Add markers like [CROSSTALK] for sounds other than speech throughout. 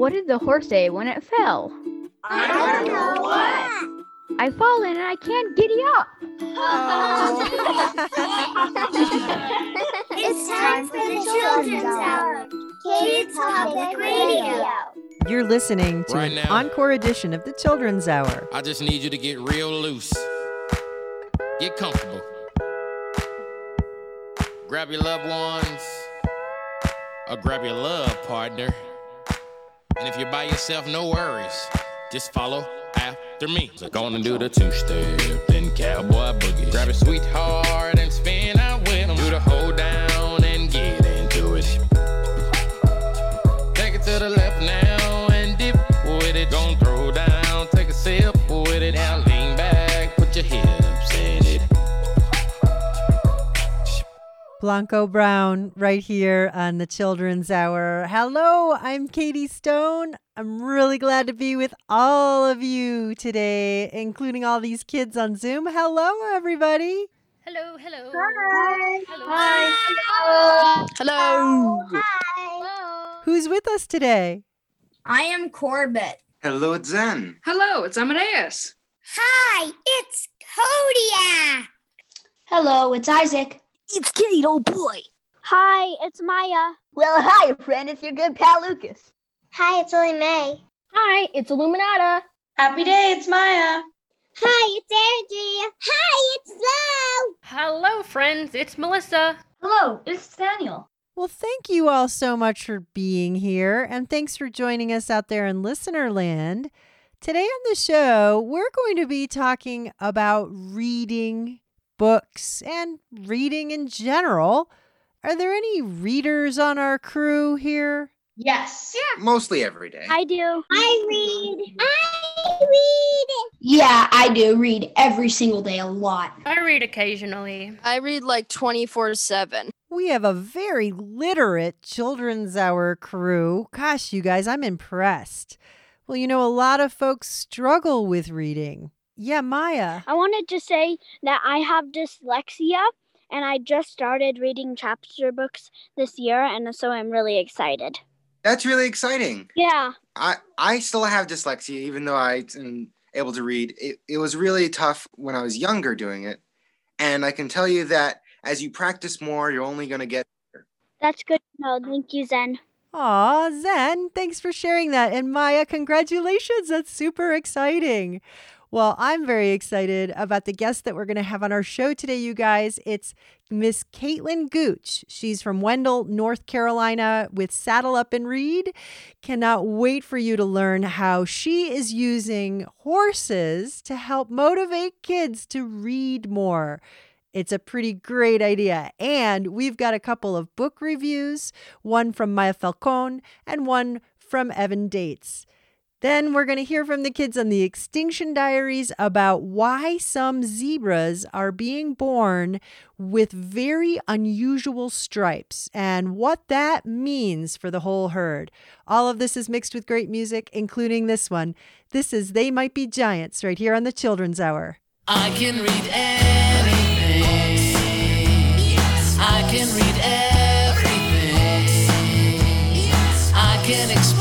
What did the horse say when it fell? I don't know what. I've fallen and I can't giddy up. [LAUGHS] It's time for the Children's Hour. Kids Public Radio. You're listening to Right an now. encore edition of the Children's Hour. I just need you to get real loose. Get comfortable. Grab your loved ones or grab your love partner. And if you're by yourself, no worries. Just follow after me. So gonna do the two step, then cowboy boogie. Grab a sweetheart Blanco Brown right here on the Children's Hour. Hello, I'm Katie Stone. I'm really glad to be with all of you today, including all these kids on Zoom. Hello, everybody. Hello, hello. Hi. Hello. Hello. Hello. Who's with us today? I am Corbett. Hello, it's Zen. Hello, it's Amadeus. Hi, it's Kodiak. Hello, it's Isaac. It's Kitty, old boy. Hi, it's Maya. Well, hi, friend. It's your good pal Lucas. Hi, it's Lily May. Hi, it's Illuminata. Happy day, it's Maya. Hi, it's Andrea. Hi, it's Flo. Hello, friends. It's Melissa. Hello, it's Daniel. Well, thank you all so much for being here, and thanks for joining us out there in listener land. Today on the show, we're going to be talking about reading books and reading in general. Are there any readers on our crew here? Yes. Yeah. Mostly every day. I do. I read. I read. Yeah, I do read every single day a lot. I read occasionally. I read like 24 7. We have a very literate children's hour crew. Gosh, you guys, I'm impressed. Well, you know, a lot of folks struggle with reading. Yeah, Maya. I wanted to say that I have dyslexia and I just started reading chapter books this year, and so I'm really excited. That's really exciting. Yeah. I, I still have dyslexia, even though I am able to read. It, it was really tough when I was younger doing it. And I can tell you that as you practice more, you're only going to get better. That's good to know. Thank you, Zen. Aw, Zen, thanks for sharing that. And Maya, congratulations. That's super exciting. Well, I'm very excited about the guest that we're going to have on our show today, you guys. It's Miss Caitlin Gooch. She's from Wendell, North Carolina, with Saddle Up and Read. Cannot wait for you to learn how she is using horses to help motivate kids to read more. It's a pretty great idea. And we've got a couple of book reviews one from Maya Falcon and one from Evan Daitz. Then we're going to hear from the kids on the Extinction Diaries about why some zebras are being born with very unusual stripes and what that means for the whole herd. All of this is mixed with great music, including this one. This is They Might Be Giants right here on the Children's Hour. I can read anything. I can read everything. I can explore.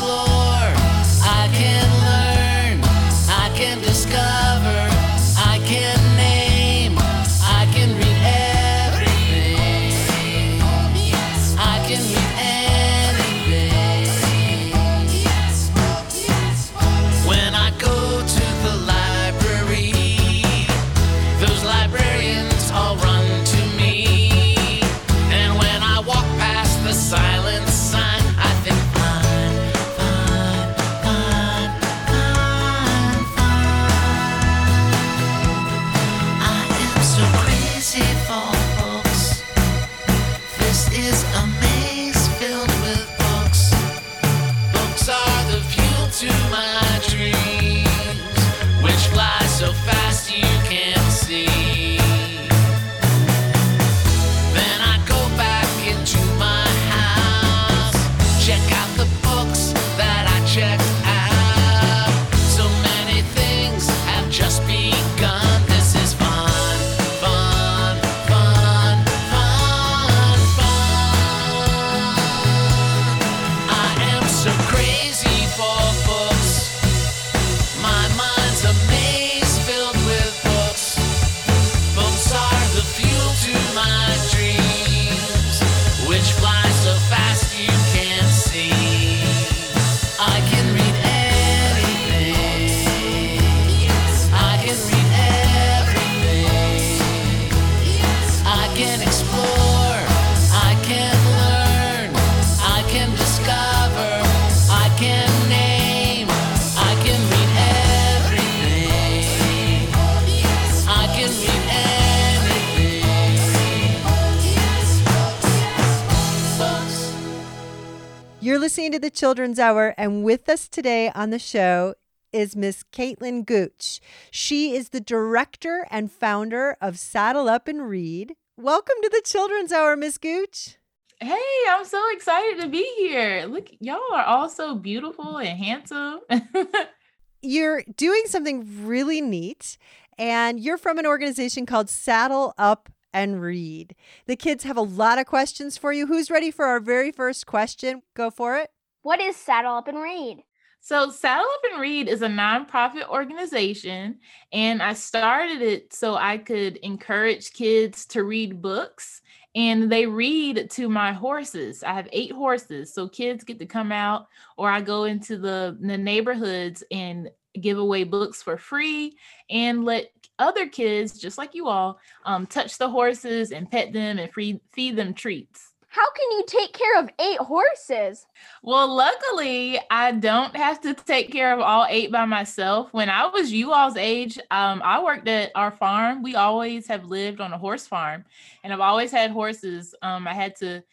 To the Children's Hour, and with us today on the show is Miss Caitlin Gooch. She is the director and founder of Saddle Up and Read. Welcome to the Children's Hour, Miss Gooch. Hey, I'm so excited to be here. Look, y'all are all so beautiful and handsome. [LAUGHS] You're doing something really neat, and you're from an organization called Saddle Up and Read. The kids have a lot of questions for you. Who's ready for our very first question? Go for it. What is Saddle Up and Read? So, Saddle Up and Read is a nonprofit organization, and I started it so I could encourage kids to read books. And they read to my horses. I have eight horses. So kids get to come out, or I go into the, the neighborhoods and give away books for free and let other kids, just like you all, um, touch the horses and pet them and free, feed them treats. How can you take care of eight horses? Well, luckily, I don't have to take care of all eight by myself. When I was you all's age, um, I worked at our farm. We always have lived on a horse farm, and I've always had horses. Um, I had to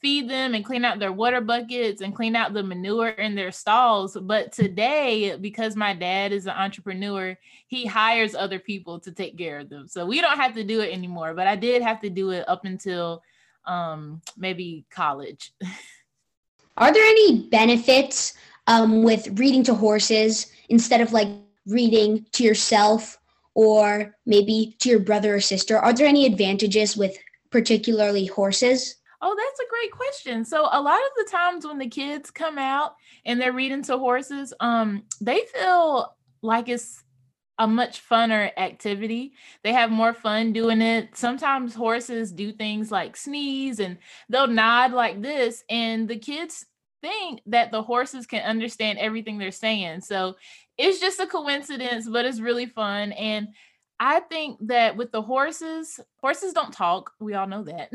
feed them and clean out their water buckets and clean out the manure in their stalls. But today, because my dad is an entrepreneur, he hires other people to take care of them. So we don't have to do it anymore. But I did have to do it up until um, maybe college. [LAUGHS] Are there any benefits um, with reading to horses instead of like reading to yourself or maybe to your brother or sister? Are there any advantages with particularly horses? Oh, that's a great question. So a lot of the times when the kids come out and they're reading to horses, um, they feel like it's a much funner activity. They have more fun doing it. Sometimes horses do things like sneeze and they'll nod like this, and the kids think that the horses can understand everything they're saying. So it's just a coincidence, but it's really fun. And I think that with the horses, horses don't talk. We all know that.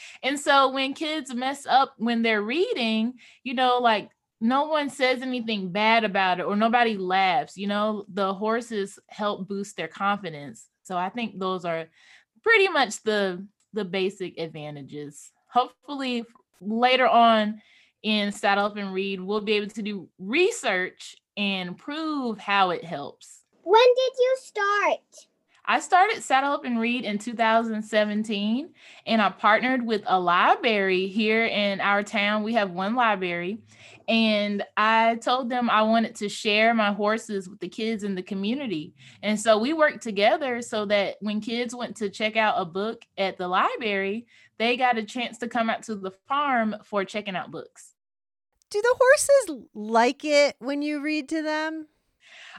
[LAUGHS] and so when kids mess up when they're reading, you know, like no one says anything bad about it or nobody laughs you know? The horses help boost their confidence. So i think those are pretty much the the basic advantages. Hopefully later on in saddle up and read we'll be able to do research and prove how it helps. When did you start? I started Saddle Up and Read in 2017, and I partnered with a library here in our town. We have one library, and I told them I wanted to share my horses with the kids in the community. And so we worked together so that when kids went to check out a book at the library, they got a chance to come out to the farm for checking out books. Do the horses like it when you read to them?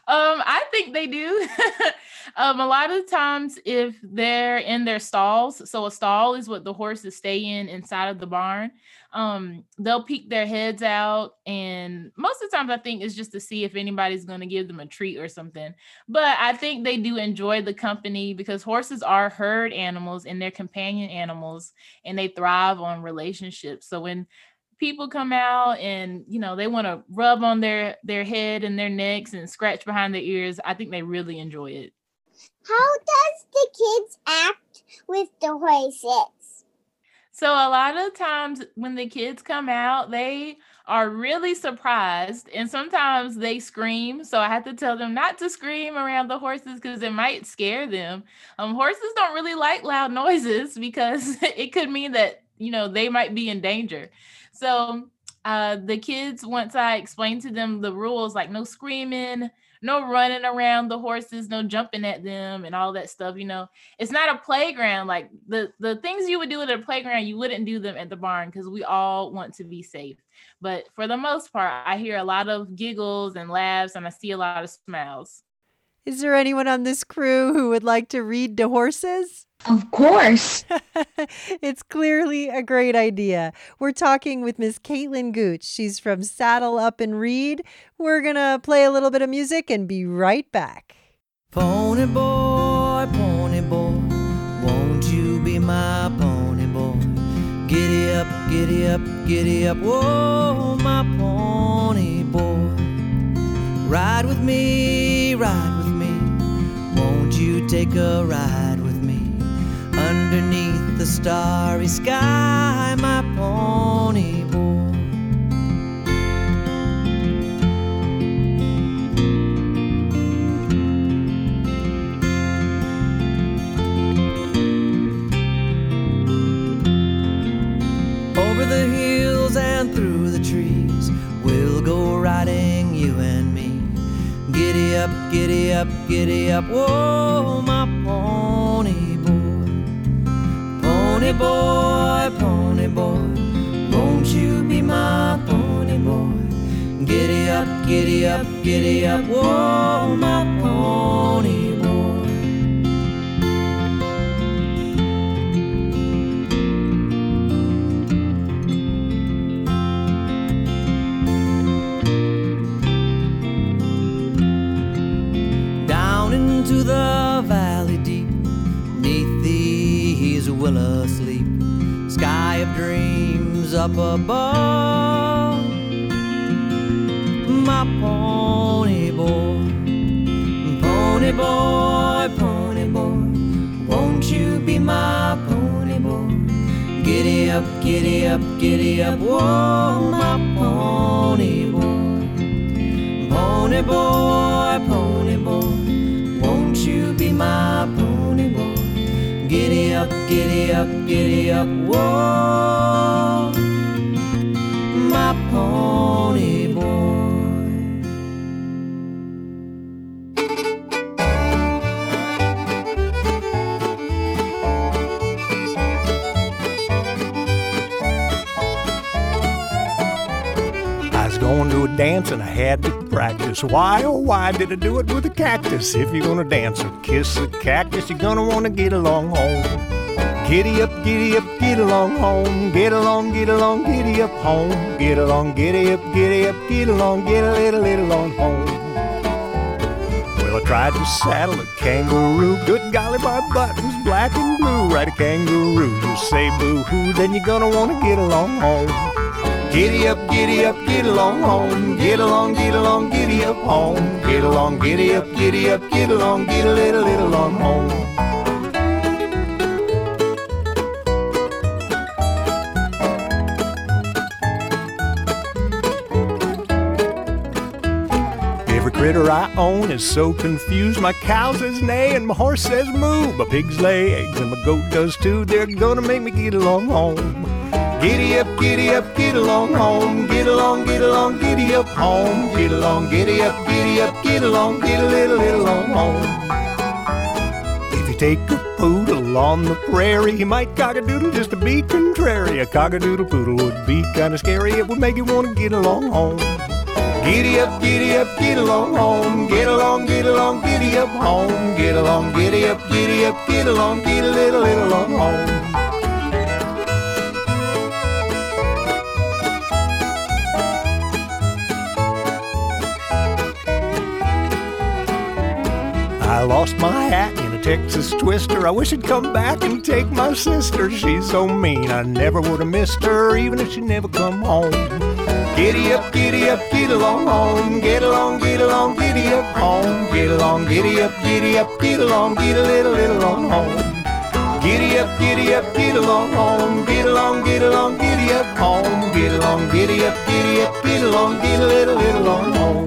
Um, I think they do. [LAUGHS] um, a lot of times, if they're in their stalls, so a stall is what the horses stay in inside of the barn. Um, they'll peek their heads out, and most of the times, I think it's just to see if anybody's going to give them a treat or something. But I think they do enjoy the company because horses are herd animals and they're companion animals, and they thrive on relationships. So when people come out and you know they want to rub on their their head and their necks and scratch behind their ears i think they really enjoy it. How does the kids act with the horses? So a lot of times when the kids come out they are really surprised and sometimes they scream. So i have to tell them not to scream around the horses because it might scare them. Um, horses don't really like loud [LAUGHS] noises because [LAUGHS] it could mean that you know they might be in danger so uh, the kids, once I explained to them the rules, like no screaming, no running around the horses, no jumping at them, and all that stuff. You know, it's not a playground. Like the the things you would do at a playground, you wouldn't do them at the barn because we all want to be safe. But for the most part, I hear a lot of giggles and laughs, and I see a lot of smiles. Is there anyone on this crew who would like to read to horses? Of course. [LAUGHS] it's clearly a great idea. We're talking with Miss Caitlin Gooch. She's from Saddle Up and Read. We're going to play a little bit of music and be right back. Pony boy, pony boy, won't you be my pony boy? Giddy up, giddy up, giddy up, whoa, my pony boy. Ride with me, ride with me, won't you take a ride with me underneath the starry sky, my pony boy? Over the hills and through the trees, we'll go riding, you and me. Giddy up, giddy up, giddy up, whoa, my pony boy. Pony boy, pony boy, won't you be my pony boy? Giddy up, giddy up, giddy up, whoa, my pony up above. My pony boy, pony boy, pony boy, won't you be my pony boy? Giddy up, giddy up, giddy up, whoa, my pony boy. Pony boy, pony boy, won't you be my pony boy? Giddy up, giddy up, giddy up, whoa, dance and I had to practice. Why, oh, why did I do it with a cactus? If you're gonna dance or kiss a cactus, you're gonna wanna get along home. Giddy up, giddy up, get along home. Get along, get along, giddy up home. Get along, giddy up, giddy up, get along, get a little, little on home. Well, I tried to saddle a kangaroo. Good golly, my buttons black and blue. Ride a kangaroo, you say boo hoo, then you're gonna wanna get along home. Giddy up, giddy up, get along home. Get along, get along, giddy up home. Get along, giddy up, giddy up, get along, get a little, little on home. Every critter I own is so confused. My cow says neigh and my horse says moo. My pigs lay eggs and my goat does too. They're gonna make me get along home. Giddy up, giddy up, get along home. Get along, get along, giddy up home. Get along, giddy up, giddy up, get along, get a little, little on home. If you take a poodle on the prairie, he might cock-a-doodle just to be contrary. A cock-a-doodle poodle would be kinda scary. It would make you wanna get along home. Giddy up, giddy up, get along home. Get along, get along, giddy up home. Get along, giddy up, giddy up, get along, get a little, little on home. I lost my hat in a Texas twister. I wish I'd come back and take my sister. She's so mean, I never would have missed her, even if she never come home. Giddy up, giddy up, get along home. Get along, get along, giddy up home. Get along, giddy up, giddy up, get along, get a little, little on home. Giddy up, giddy up, get along home. Get along, get along, giddy up home. Get along, giddy up, giddy up, get along, get a little, little on home.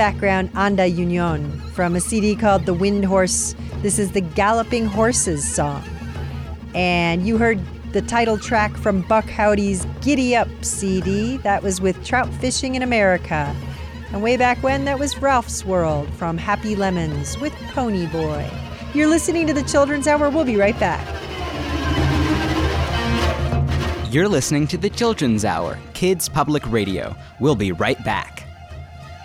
Background, Anda Union from a CD called The Wind Horse. This is the Galloping Horses song. And you heard the title track from Buck Howdy's Giddy Up CD. That was with Trout Fishing in America. And way back when, that was Ralph's World from Happy Lemons with Pony Boy. You're listening to the Children's Hour. We'll be right back. You're listening to the Children's Hour, Kids Public Radio. We'll be right back.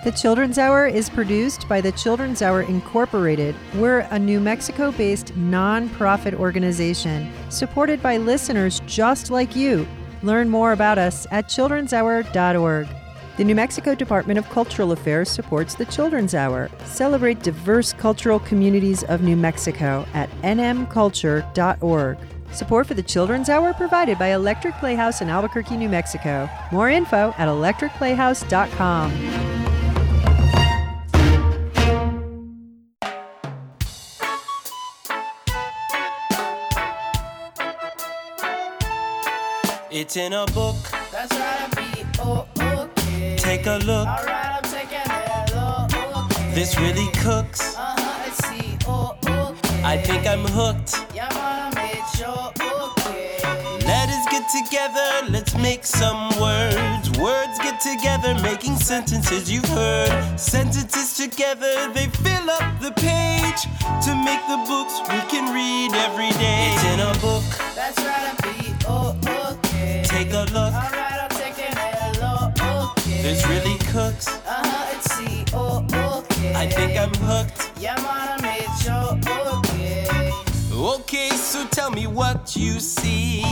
The Children's Hour is produced by the Children's Hour Incorporated. We're a New Mexico based nonprofit organization supported by listeners just like you. Learn more about us at childrenshour.org. The New Mexico Department of Cultural Affairs supports the Children's Hour. Celebrate diverse cultural communities of New Mexico at nmculture.org. Support for the Children's Hour provided by Electric Playhouse in Albuquerque, New Mexico. More info at electricplayhouse.com. It's in a book. That's right, be oh, okay. Take a look. Alright, I'm taking a look. Okay. This really cooks. Uh-huh, let's see. Oh, okay. I think I'm hooked. Yeah, man, I made sure. Okay. Let us get together, let's make some words. Words get together, making sentences you've heard. Sentences together, they fill up the page to make the books we can read every day. It's in a book. That's right, be oh, okay. Take a look. Alright, I'm taking a look. Okay. This really cooks. Uh-huh, let's see. Oh, okay. I think I'm hooked. Yeah, man, I made sure. Okay. Okay, so tell me what you see.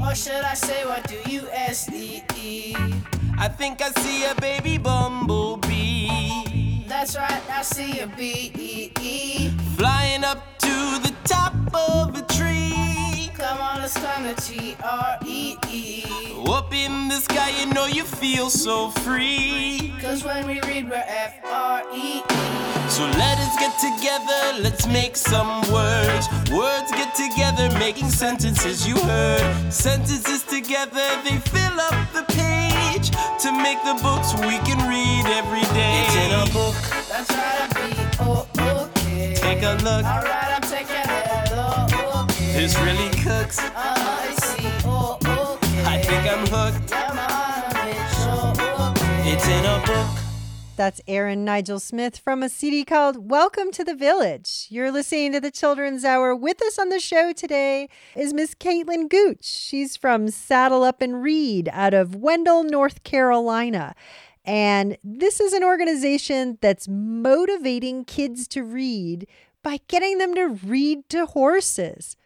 Or should I say, what do you S-D-E? I think I see a baby bumblebee. That's right, I see a B-E-E. Flying up to the top of a tree. Come on, let's the T-R-E-E. Up in the sky, you know you feel so free. Cause when we read, we're F-R-E-E. So let us get together, let's make some words. Words get together, making sentences you heard. Sentences together, they fill up the page to make the books we can read every day. It's in a book. That's right, I be oh, okay. Take a look. Alright, This really cooks. Oh, I see. Oh, okay. I think I'm hooked. Yeah, man, I made sure. Okay. It's in a book. That's Aaron Nigel Smith from a CD called Welcome to the Village. You're listening to the Children's Hour. With us on the show today is Miss Caitlin Gooch. She's from Saddle Up and Read out of Wendell, North Carolina. And this is an organization that's motivating kids to read by getting them to read to horses.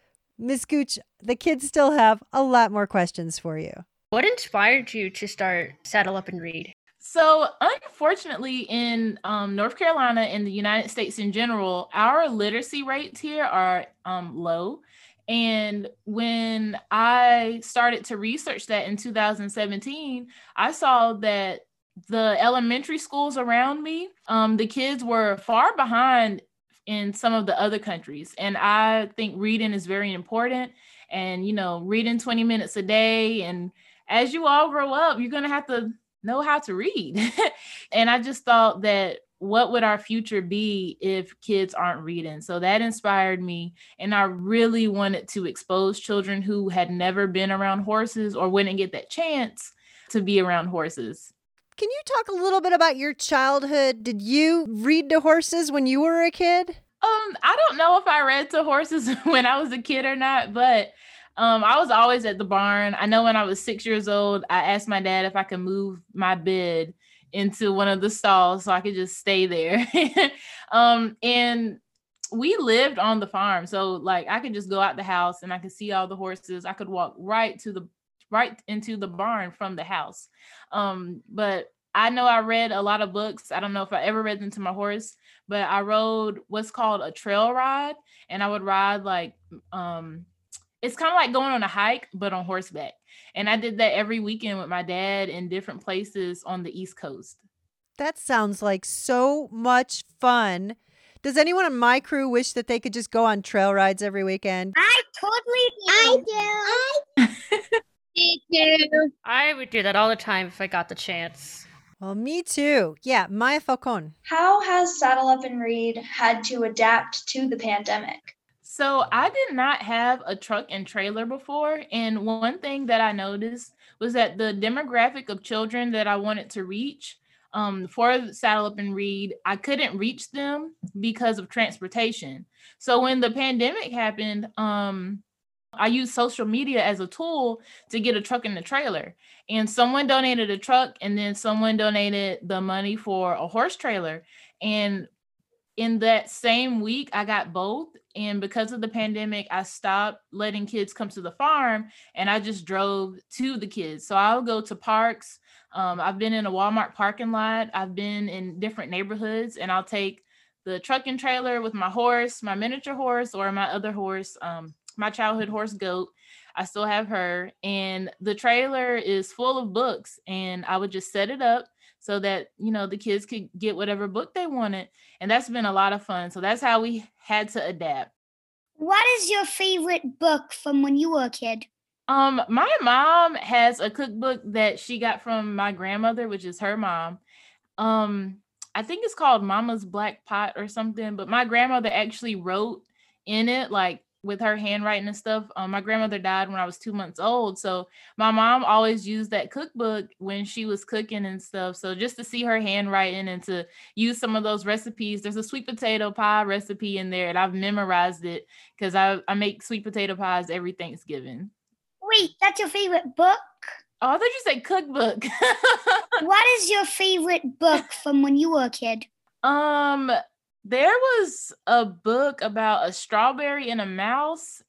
Miss Gooch, the kids still have a lot more questions for you. What inspired you to start Saddle Up and Read? So, unfortunately, in um, North Carolina and the United States in general, our literacy rates here are um, low. And when I started to research that in 2017, I saw that the elementary schools around me, um, the kids were far behind in some of the other countries. And I think reading is very important. And, you know, reading 20 minutes a day. And as you all grow up, you're going to have to know how to read. [LAUGHS] and I just thought that what would our future be if kids aren't reading? So that inspired me. And I really wanted to expose children who had never been around horses or wouldn't get that chance to be around horses. Can you talk a little bit about your childhood? Did you read to horses when you were a kid? Um, I don't know if I read to horses [LAUGHS] when I was a kid or not, but um, I was always at the barn. I know when I was six years old, I asked my dad if I could move my bed into one of the stalls so I could just stay there. [LAUGHS] um, and we lived on the farm. So like I could just go out the house and I could see all the horses. I could walk right to the right into the barn from the house. Um, but I know I read a lot of books. I don't know if I ever read them to my horse, but I rode what's called a trail ride and I would ride like um it's kind of like going on a hike but on horseback. And I did that every weekend with my dad in different places on the East Coast. That sounds like so much fun. Does anyone on my crew wish that they could just go on trail rides every weekend? I totally do. I do. [LAUGHS] [LAUGHS] Me too. I would do that all the time if I got the chance. Well, me too. Yeah, Maya Falcon. How has Saddle Up and Read had to adapt to the pandemic? So I did not have a truck and trailer before. And one thing that I noticed was that the demographic of children that I wanted to reach um, for Saddle Up and Read, I couldn't reach them because of transportation. So when the pandemic happened, um, I used social media as a tool to get a truck and a trailer. And someone donated a truck, and then someone donated the money for a horse trailer. And in that same week, I got both. And because of the pandemic, I stopped letting kids come to the farm and I just drove to the kids. So I'll go to parks. Um, I've been in a Walmart parking lot, I've been in different neighborhoods, and I'll take the truck and trailer with my horse, my miniature horse, or my other horse, um, my childhood horse goat. I still have her, and the trailer is full of books, and I would just set it up so that you know the kids could get whatever book they wanted, and that's been a lot of fun. So that's how we had to adapt. What is your favorite book from when you were a kid? Um, my mom has a cookbook that she got from my grandmother, which is her mom. Um, I think it's called Mama's Black Pot or something, but my grandmother actually wrote in it like with her handwriting and stuff. Um, my grandmother died when I was two months old. So my mom always used that cookbook when she was cooking and stuff. So just to see her handwriting and to use some of those recipes, there's a sweet potato pie recipe in there, and I've memorized it because I, I make sweet potato pies every Thanksgiving. Wait, that's your favorite book? Oh, I thought you said cookbook. [LAUGHS] what is your favorite book from when you were a kid? Um, there was a book about a strawberry and a mouse.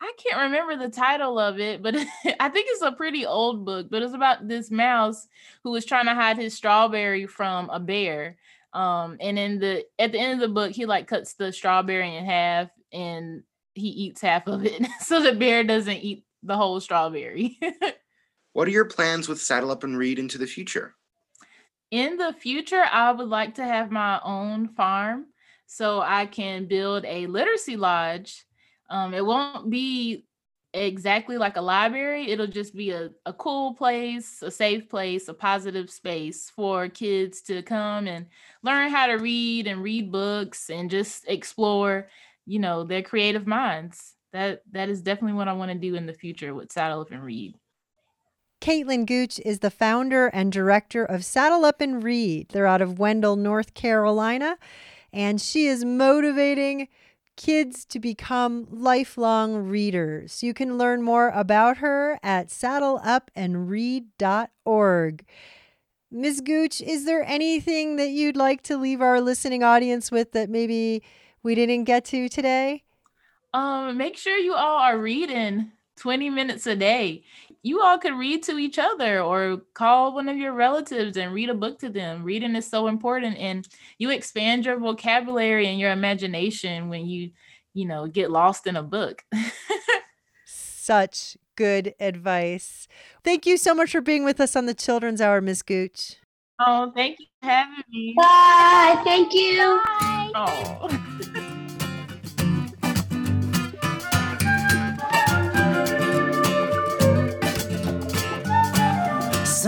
I can't remember the title of it, but [LAUGHS] I think it's a pretty old book. But it's about this mouse who was trying to hide his strawberry from a bear. Um, and in the at the end of the book, he like cuts the strawberry in half and he eats half of it, [LAUGHS] so the bear doesn't eat the whole strawberry. [LAUGHS] What are your plans with Saddle Up and Read into the future? In the future, I would like to have my own farm so I can build a literacy lodge. Um, it won't be exactly like a library, it'll just be a, a cool place, a safe place, a positive space for kids to come and learn how to read and read books and just explore, you know, their creative minds. That that is definitely what I want to do in the future with Saddle Up and Read. Caitlin Gooch is the founder and director of Saddle Up and Read. They're out of Wendell, North Carolina, and she is motivating kids to become lifelong readers. You can learn more about her at saddleupandread.org. Ms. Gooch, is there anything that you'd like to leave our listening audience with that maybe we didn't get to today? Um, make sure you all are reading 20 minutes a day. You all could read to each other or call one of your relatives and read a book to them. Reading is so important and you expand your vocabulary and your imagination when you, you know, get lost in a book. [LAUGHS] Such good advice. Thank you so much for being with us on the Children's Hour, Ms. Gooch. Oh, thank you for having me. Bye. Thank you. Bye. Oh. [LAUGHS]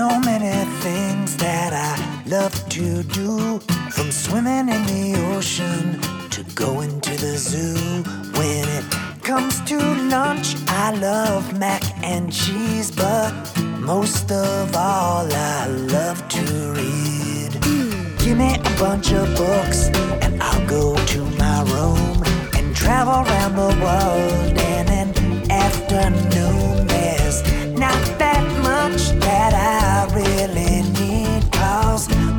So many things that I love to do, from swimming in the ocean to going to the zoo. When it comes to lunch, I love mac and cheese, but most of all, I love to read. Give me a bunch of books, and I'll go to my room and travel around the world in an afternoon.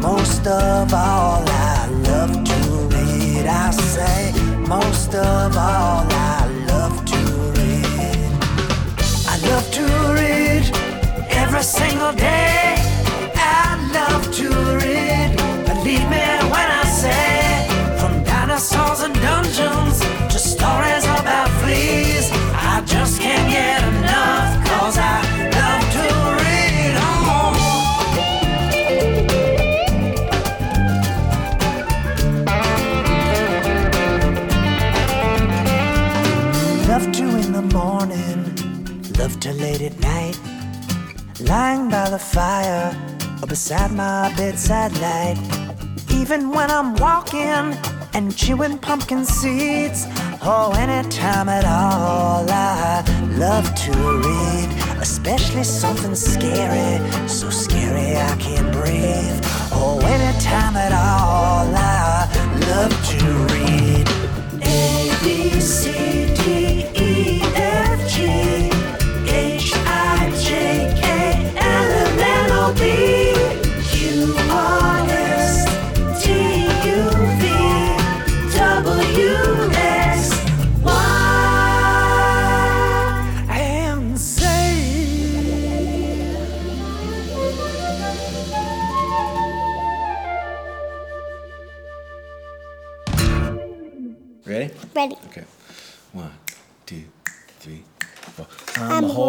Most of all, I love to read. I say, most of all, I love to read. I love to read every single day. Beside my bedside light. Even when I'm walking and chewing pumpkin seeds, oh, anytime at all, I love to read, especially something scary, so scary I can't breathe. Oh, anytime at all, I love to read. A, B, C,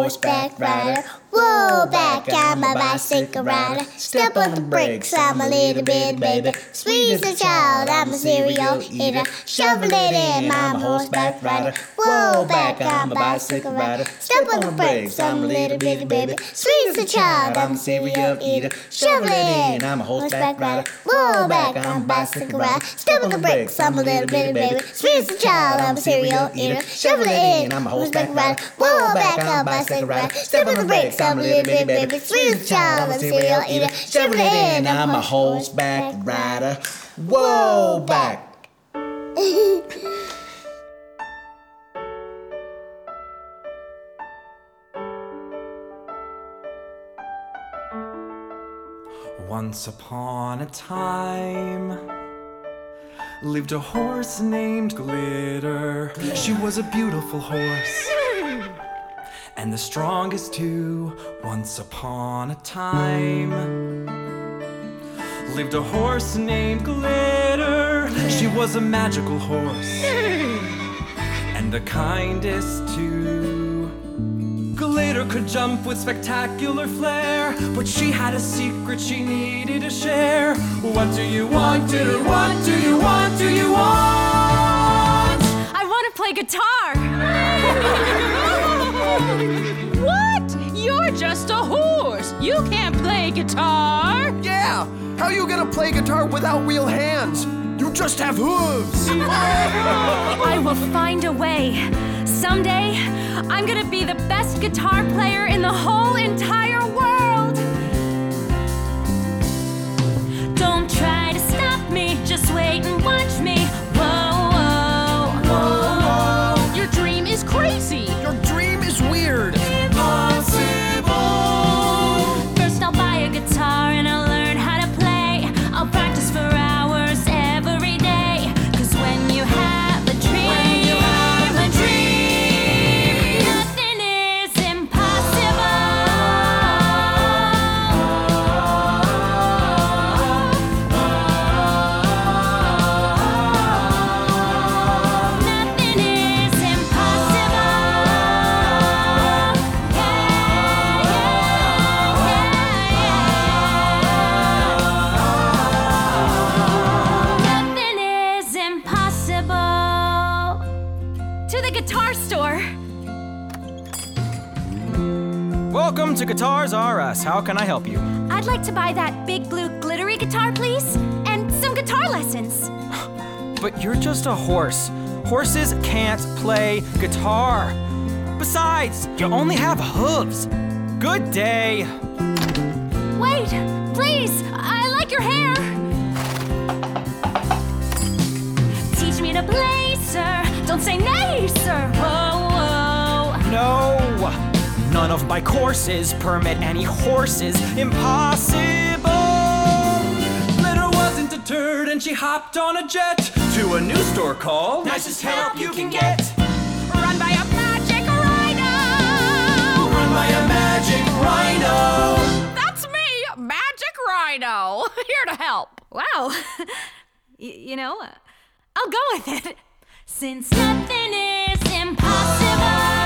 horseback rider. I'm a bicycle rider. Step on the brakes, I'm a little bitty baby. Sweet as a child, I'm a cereal eater. Shovel it in, I'm a horseback rider. Whoa, back, I'm a bicycle rider. Step on the brakes, I'm a little bitty baby. Sweet as a child, I'm a cereal eater. Shovel it in, I'm a horseback rider. Whoa, back, I'm a bicycle rider. Step on the brakes, I'm a little bitty baby. Sweet as a child, I'm a cereal eater. Shovel it in, I'm a horseback rider. Whoa, back, I'm a bicycle rider. Step on the brakes, I'm a little bitty baby. Sweet child, I'm a cereal eater. Shovel it in, I'm a horseback rider. Whoa, back. [LAUGHS] Once upon a time lived a horse named Glitter. She was a beautiful horse and the strongest too. Once upon a time lived a horse named Glitter. She was a magical horse [LAUGHS] and the kindest too. Glitter could jump with spectacular flair, but she had a secret she needed to share. What do you want? Do you want? Do you want? Do you want? I want to play guitar. What? You're just a horse. You can't play guitar. Yeah! How are you gonna play guitar without real hands? You just have hooves! [LAUGHS] I will find a way. Someday, I'm gonna be the best guitar player in the whole entire world. Don't try to stop me, just wait and watch me. How can I help you? I'd like to buy that big blue glittery guitar, please, and some guitar lessons. [SIGHS] But you're just a horse. Horses can't play guitar. Besides, you only have hooves. Good day. Of my courses permit any horses. Impossible. Glitter wasn't deterred and she hopped on a jet to a new store called Nicest Help You Can Get. Run by a magic rhino. Run by a magic rhino. That's me, Magic Rhino. [LAUGHS] Here to help. Wow. [LAUGHS] you know, I'll go with it. Since nothing is impossible.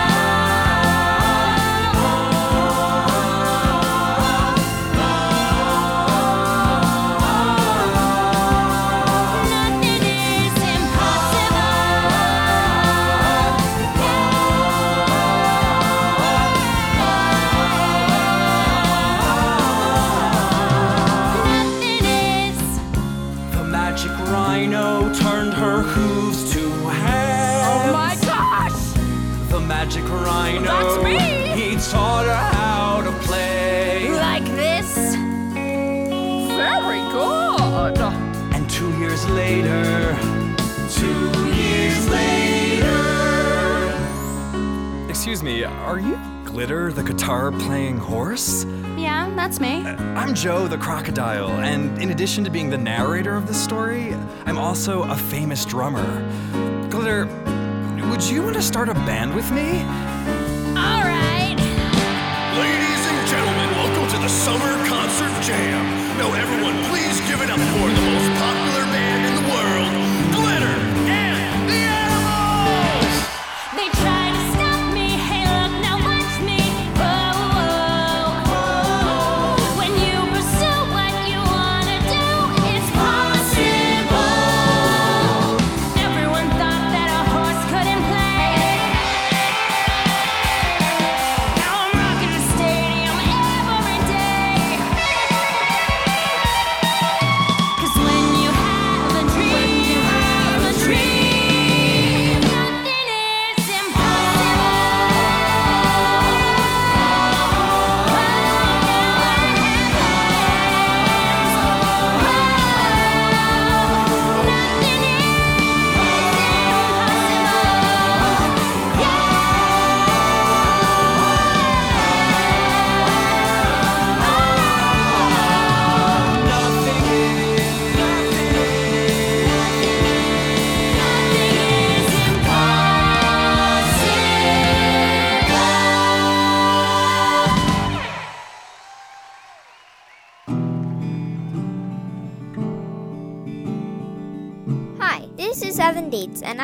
Are you Glitter, the guitar playing horse? Yeah, that's me. Uh, I'm Joe, the crocodile, and in addition to being the narrator of this story, I'm also a famous drummer. Glitter, would you want to start a band with me? All right. Ladies and gentlemen, welcome to the Summer Concert Jam. Now, everyone, please give it up for the most popular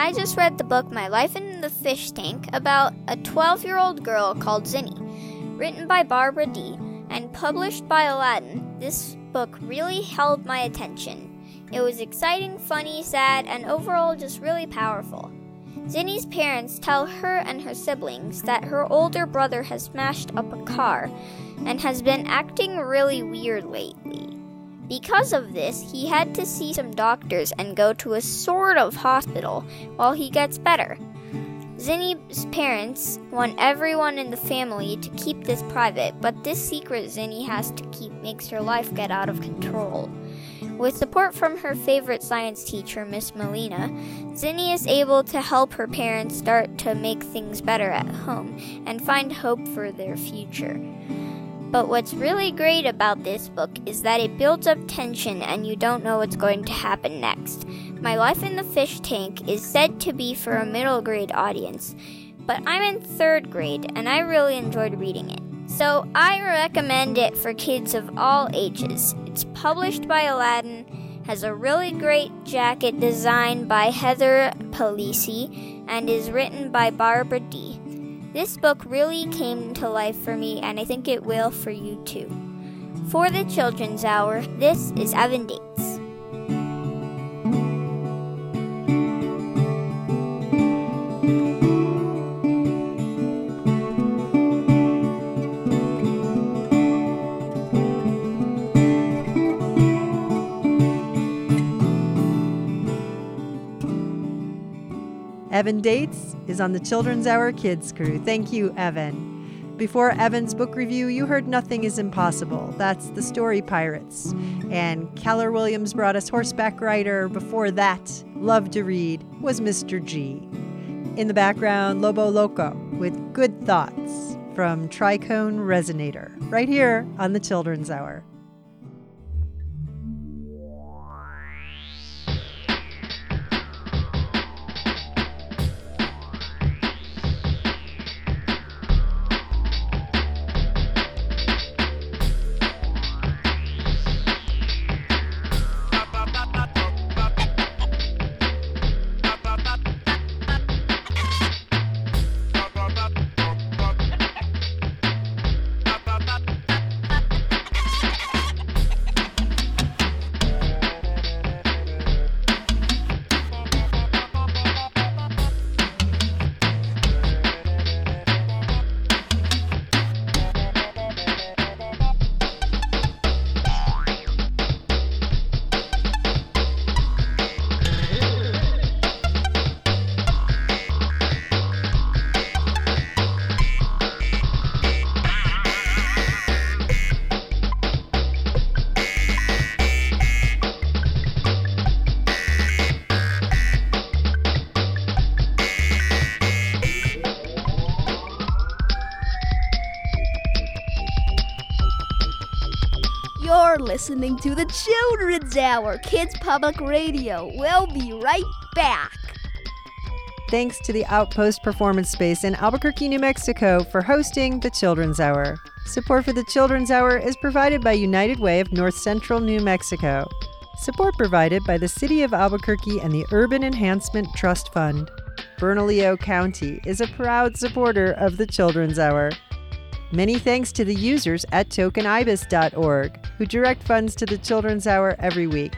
I just read the book My Life in the Fish Tank about a 12 year old girl called Zinni. Written by Barbara Dee. and published by Aladdin, this book really held my attention. It was exciting, funny, sad, and overall just really powerful. Zinni's parents tell her and her siblings that her older brother has smashed up a car and has been acting really weird lately. Because of this, he had to see some doctors and go to a sort of hospital while he gets better. Zinni's parents want everyone in the family to keep this private, but this secret Zinni has to keep makes her life get out of control. With support from her favorite science teacher, Miss Melina, Zinni is able to help her parents start to make things better at home and find hope for their future. But what's really great about this book is that it builds up tension and you don't know what's going to happen next. My Life in the Fish Tank is said to be for a middle grade audience, but I'm in third grade and I really enjoyed reading it. So I recommend it for kids of all ages. It's published by Aladdin, has a really great jacket designed by Heather Palisi, and is written by Barbara Dee. This book really came to life for me, and I think it will for you too. For the Children's Hour, this is Evan Daitz. Evan Daitz is on the Children's Hour Kids crew. Thank you, Evan. Before Evan's book review, you heard Nothing is Impossible. That's the story Pirates. And Keller Williams brought us Horseback Rider. Before that, Love to Read was Mr. G. In the background, Lobo Loco with Good Thoughts from Tricone Resonator, right here on the Children's Hour. Listening to the Children's Hour, Kids Public Radio. We'll be right back. Thanks to the Outpost Performance Space in Albuquerque, New Mexico for hosting the Children's Hour. Support for the Children's Hour is provided by United Way of North Central New Mexico. Support provided by the City of Albuquerque and the Urban Enhancement Trust Fund. Bernalillo County is a proud supporter of the Children's Hour. Many thanks to the users at tokenibis.org who direct funds to the Children's Hour every week.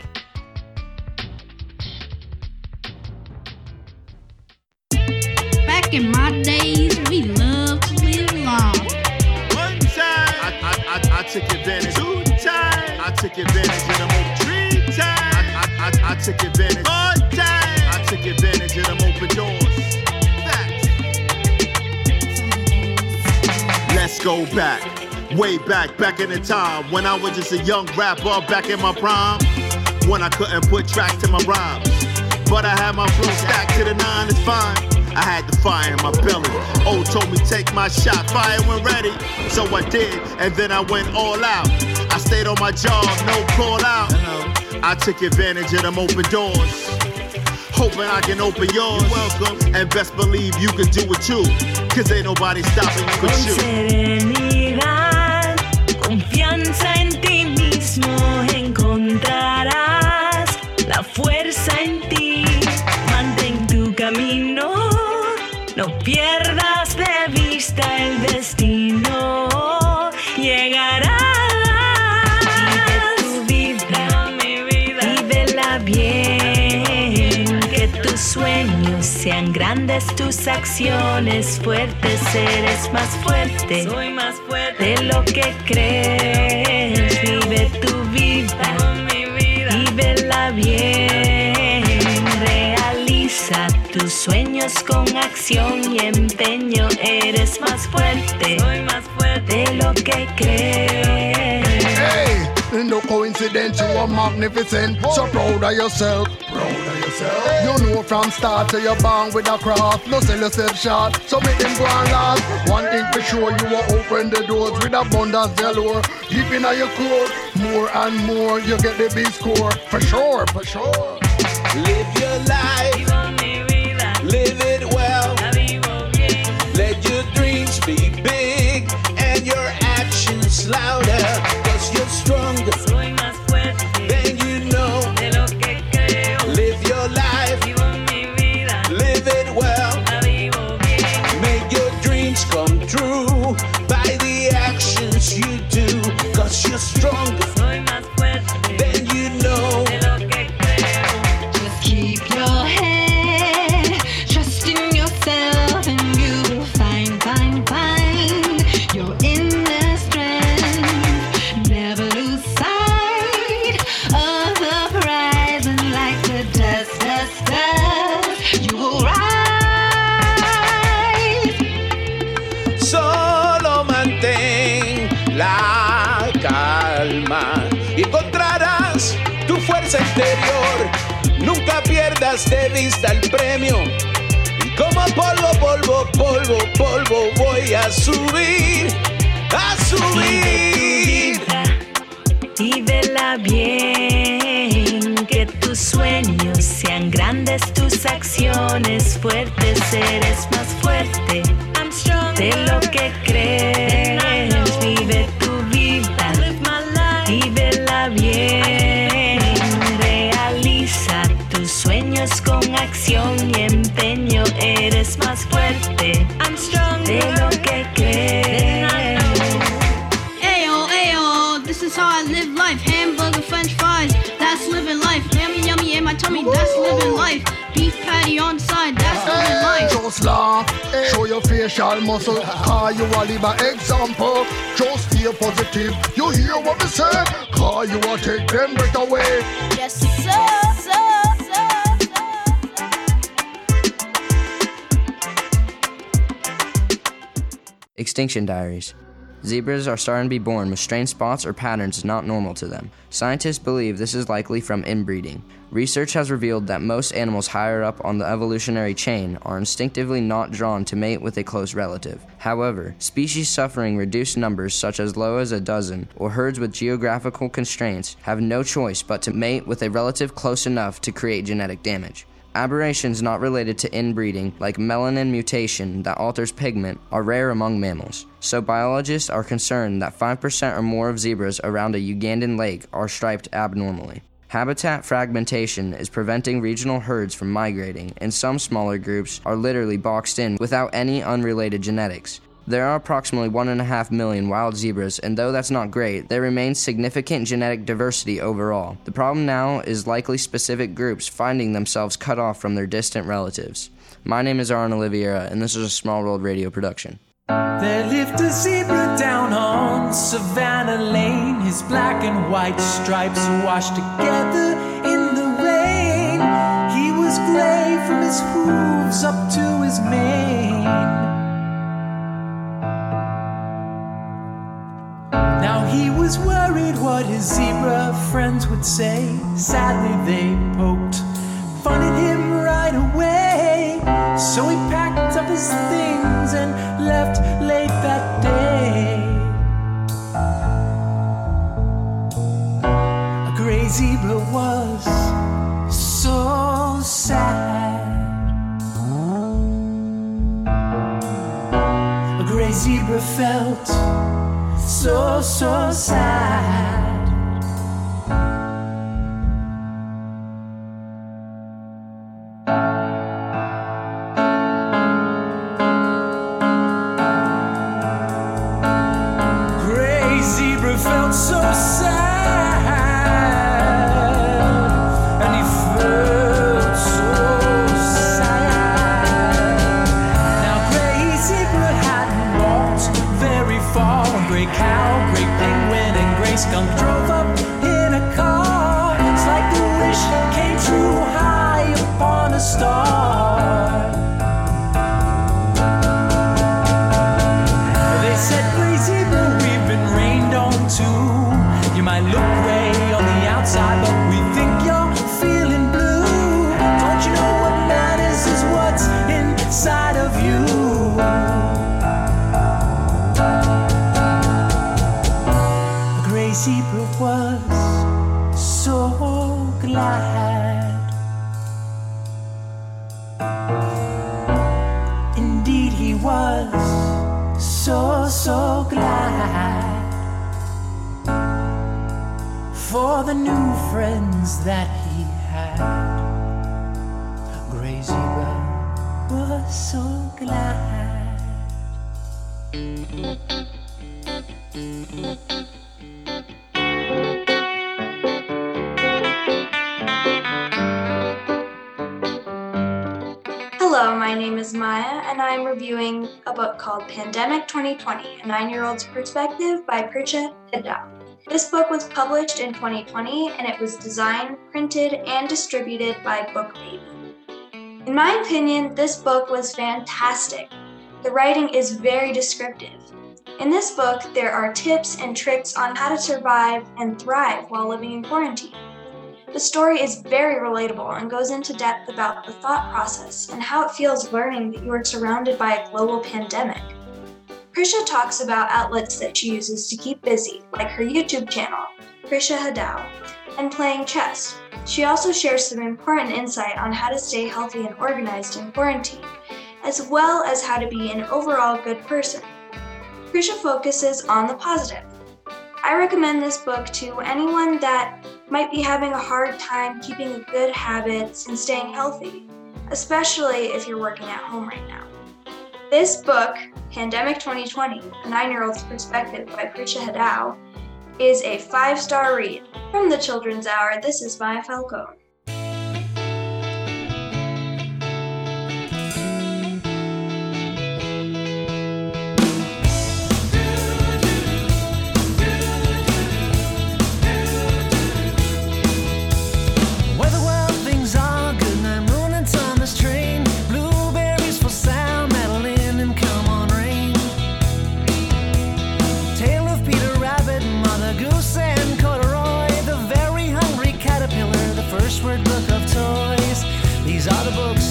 Back in my days, we loved to live long. One time, I, I, I, I took advantage. Two times, I took advantage of them open three times. I, I, I, I took advantage. Four times, I took advantage of them open doors. Let's go back, way back, back in the time when I was just a young rapper back in my prime. When I couldn't put track to my rhymes, but I had my flow stacked to the nine. It's fine. I had the fire in my belly. Oh, told me take my shot, fire when ready. So I did, and then I went all out. I stayed on my job, no call out. Uh-huh. I took advantage of them open doors. Hoping I can open yours. You're welcome. And best believe you can do it too. Cause ain't nobody stopping you but Con you. serenidad, confianza en tus acciones fuertes. Eres más fuerte, soy más fuerte de lo que crees. Vive tu vida, vívela bien. Realiza tus sueños con acción y empeño. Eres más fuerte, soy más fuerte de lo que crees. Hey, no coincidence, you are magnificent. So proud of yourself. Proud of yourself. You know from start to you're born with a craft. No sell yourself short, so make them go and last. One thing for sure, you will open the doors with abundance galore. Deep in your core, more and more, you get the big score. For sure, for sure. Live your life. Live it well. Let your dreams be big and your actions louder. You're stronger vista el premio. Y como polvo, polvo, polvo, polvo, voy a subir, a subir. Vívela bien, que tus sueños sean grandes, tus acciones fuertes, eres más y empeño, eres más fuerte de lo que crees. Ayo, ayo, this is how I live life. Hamburger, french fries, that's living life. Yummy, yummy in my tummy, that's living life. Beef patty on side, that's living life. Just laugh, show your facial muscle. Call you a live an example. Just stay positive. You hear what we say? Call you a take them breath away. Yes, sir, Extinction Diaries. Zebras are starting to be born with strange spots or patterns not normal to them. Scientists believe this is likely from inbreeding. Research has revealed that most animals higher up on the evolutionary chain are instinctively not drawn to mate with a close relative. However, species suffering reduced numbers, such as low as a dozen, or herds with geographical constraints, have no choice but to mate with a relative close enough to create genetic damage. Aberrations not related to inbreeding, like melanin mutation that alters pigment, are rare among mammals. So biologists are concerned that 5% or more of zebras around a Ugandan lake are striped abnormally. Habitat fragmentation is preventing regional herds from migrating, and some smaller groups are literally boxed in without any unrelated genetics. There are approximately 1.5 million wild zebras, and though that's not great, there remains significant genetic diversity overall. The problem now is likely specific groups finding themselves cut off from their distant relatives. My name is Aaron Oliveira, and this is a Small World Radio production. There lived a zebra down on Savannah Lane. His black and white stripes washed together in the rain. He was gray from his hooves up to his mane. Now he was worried what his zebra friends would say. Sadly, they poked fun at him right away. So he packed up his things and left late that day. A gray zebra was so sad. A gray zebra felt so, so sad. Pandemic 2020 A Nine Year Old's Perspective by Prisha Hedau. This book was published in 2020 and it was designed, printed, and distributed by BookBaby. In my opinion, this book was fantastic. The writing is very descriptive. In this book, there are tips and tricks on how to survive and thrive while living in quarantine. The story is very relatable and goes into depth about the thought process and how it feels learning that you are surrounded by a global pandemic. Prisha talks about outlets that she uses to keep busy, like her YouTube channel, Prisha Hedau, and playing chess. She also shares some important insight on how to stay healthy and organized in quarantine, as well as how to be an overall good person. Prisha focuses on the positive. I recommend this book to anyone that might be having a hard time keeping good habits and staying healthy, especially if you're working at home right now. This book, Pandemic 2020 A Nine Year Old's Perspective by Prisha Hedau, is a five star read. From the Children's Hour, this is Maya Falcon.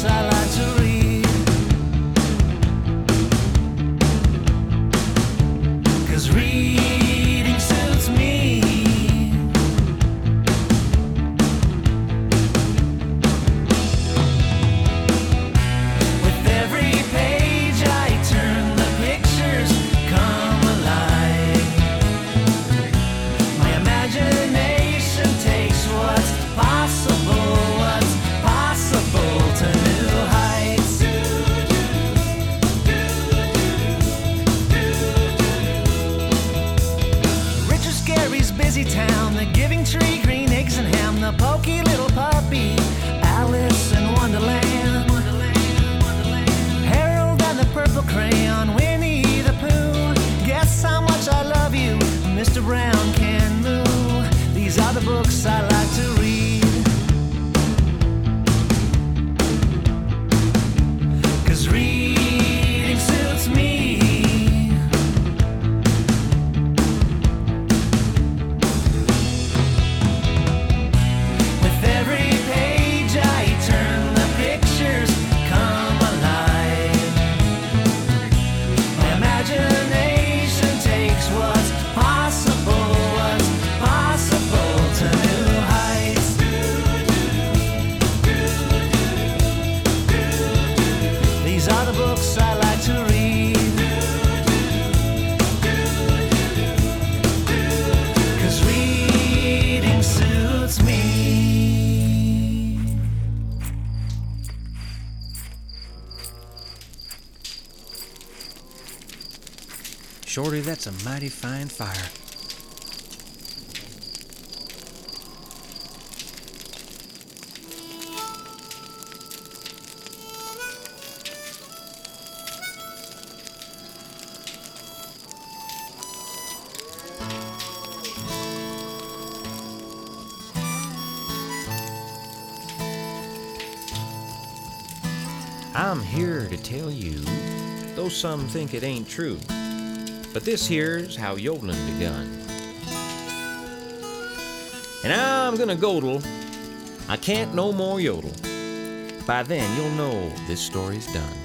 I like to Shorty, that's a mighty fine fire. I'm here to tell you, though some think it ain't true, but this here's how yodeling begun. And I'm gonna godel. I can't no more yodel. By then, you'll know this story's done.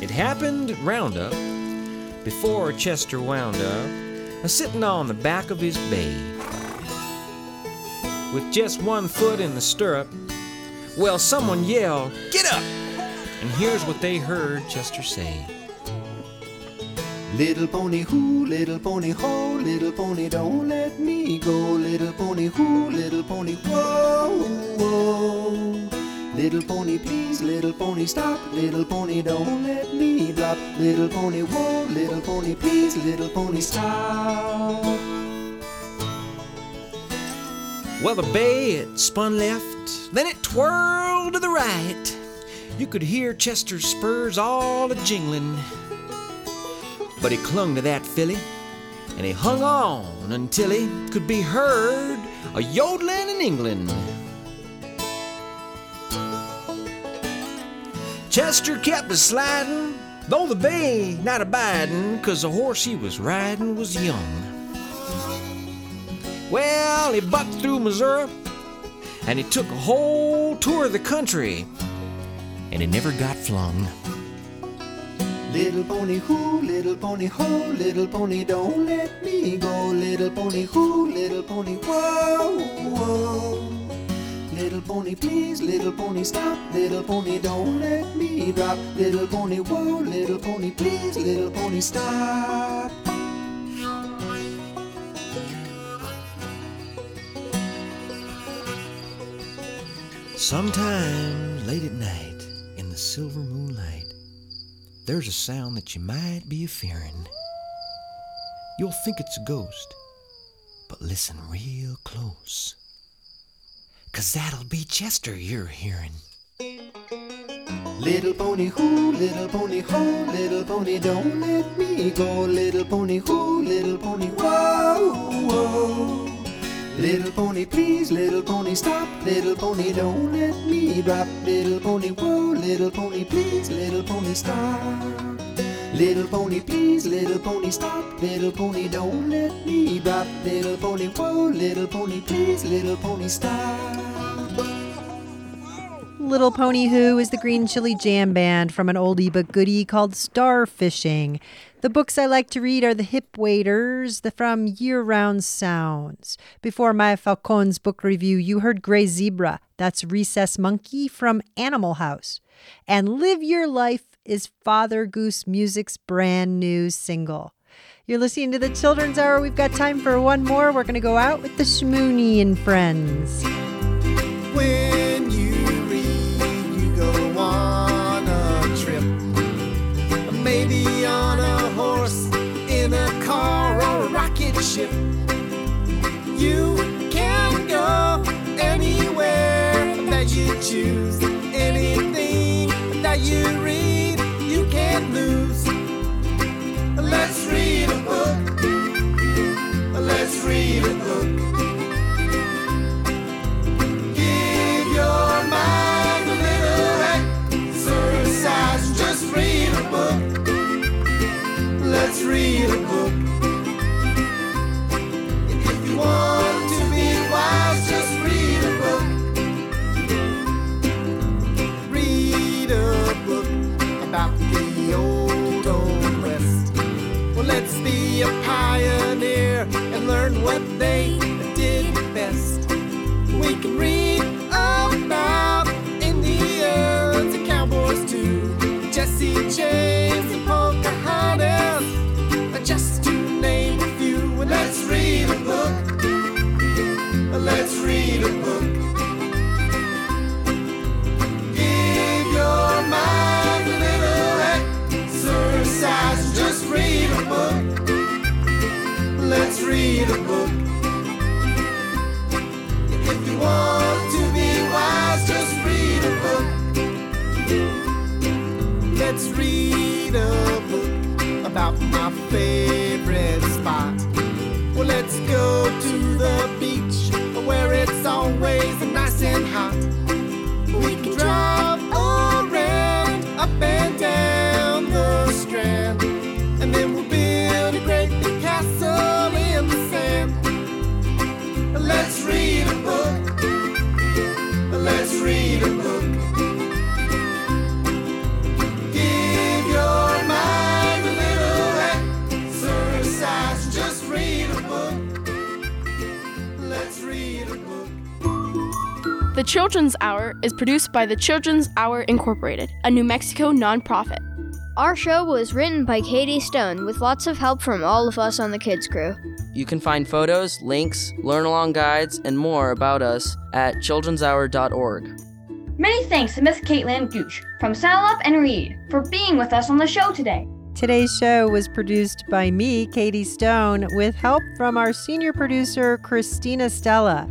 It happened Roundup before Chester wound up, a sitting on the back of his bay. With just one foot in the stirrup, well, someone yelled, Get up! And here's what they heard Chester say. Little pony who, little pony ho, little pony don't let me go. Little pony who, little pony whoa, whoa. Little pony please, little pony stop. Little pony don't let me drop. Little pony whoa, little pony please, little pony stop. Well, the bay it spun left, then it twirled to the right. You could hear Chester's spurs all a jingling. But he clung to that filly, and he hung on until he could be heard a yodeling in England. Chester kept a sliding, though the bay not abiding, 'cause the horse he was riding was young. Well, he bucked through Missouri, and he took a whole tour of the country, and he never got flung. Little pony who, little pony ho, little pony don't let me go. Little pony who, little pony whoa, whoa. Little pony please, little pony stop. Little pony don't let me drop. Little pony whoa, little pony please, little pony stop. Sometimes late at night, silver moonlight, there's a sound that you might be fearing. You'll think it's a ghost, but listen real close. Cause that'll be Chester you're hearing. Little pony who, little pony ho, little pony don't let me go. Little pony who, little pony whoa, whoa. Little pony please, little pony stop. Little pony don't let me drop. Little pony whoa, little pony please, little pony stop. Little pony, please, little pony, stop. Little pony, don't let me drop. Little pony, whoa, little pony, please, little pony, stop. Little Pony Who is the Green Chili Jam Band from an oldie but goodie called Starfishing. The books I like to read are The Hip Waders the from Year Round Sounds. Before Maya Falcon's book review, you heard Gray Zebra. That's Recess Monkey from Animal House. And Live Your Life is Father Goose Music's brand new single. You're listening to the Children's Hour. We've got time for one more. We're going to go out with the Shmoony and Friends. When ship. You can go anywhere that you choose. Anything that you read, you can't lose. Let's read a book. Let's read a book. Let's read a book. Want to be wise, just read a book. Read a book about the old, West. Well, let's be a pioneer and learn what they did best. We can read about cowboys too. Jesse James Let's read a book. Give your mind a little exercise. Just read a book. Let's read a book. If you want to be wise, just read a book. Let's read a book about my favorite spot. Well, let's go to the always nice and hot. The Children's Hour is produced by the Children's Hour Incorporated, a New Mexico nonprofit. Our show was written by Katie Stone with lots of help from all of us on the kids crew. You can find photos, links, learn along guides, and more about us at childrenshour.org. Many thanks to Miss Caitlin Gooch from Saddle Up and Read for being with us on the show today. Today's show was produced by me, Katie Stone, with help from our senior producer, Christina Stella.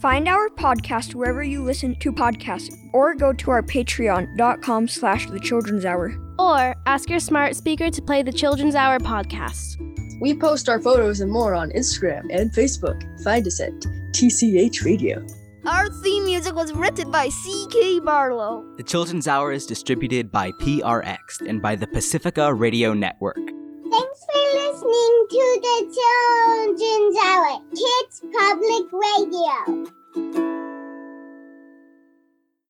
Find our podcast wherever you listen to podcasts or go to our patreon.com slash the children's hour. Or ask your smart speaker to play the Children's Hour podcast. We post our photos and more on Instagram and Facebook. Find us at TCH Radio. Our theme music was written by C.K. Barlow. The Children's Hour is distributed by PRX and by the Pacifica Radio Network. Thanks for listening to the Children's Hour Kids Public Radio.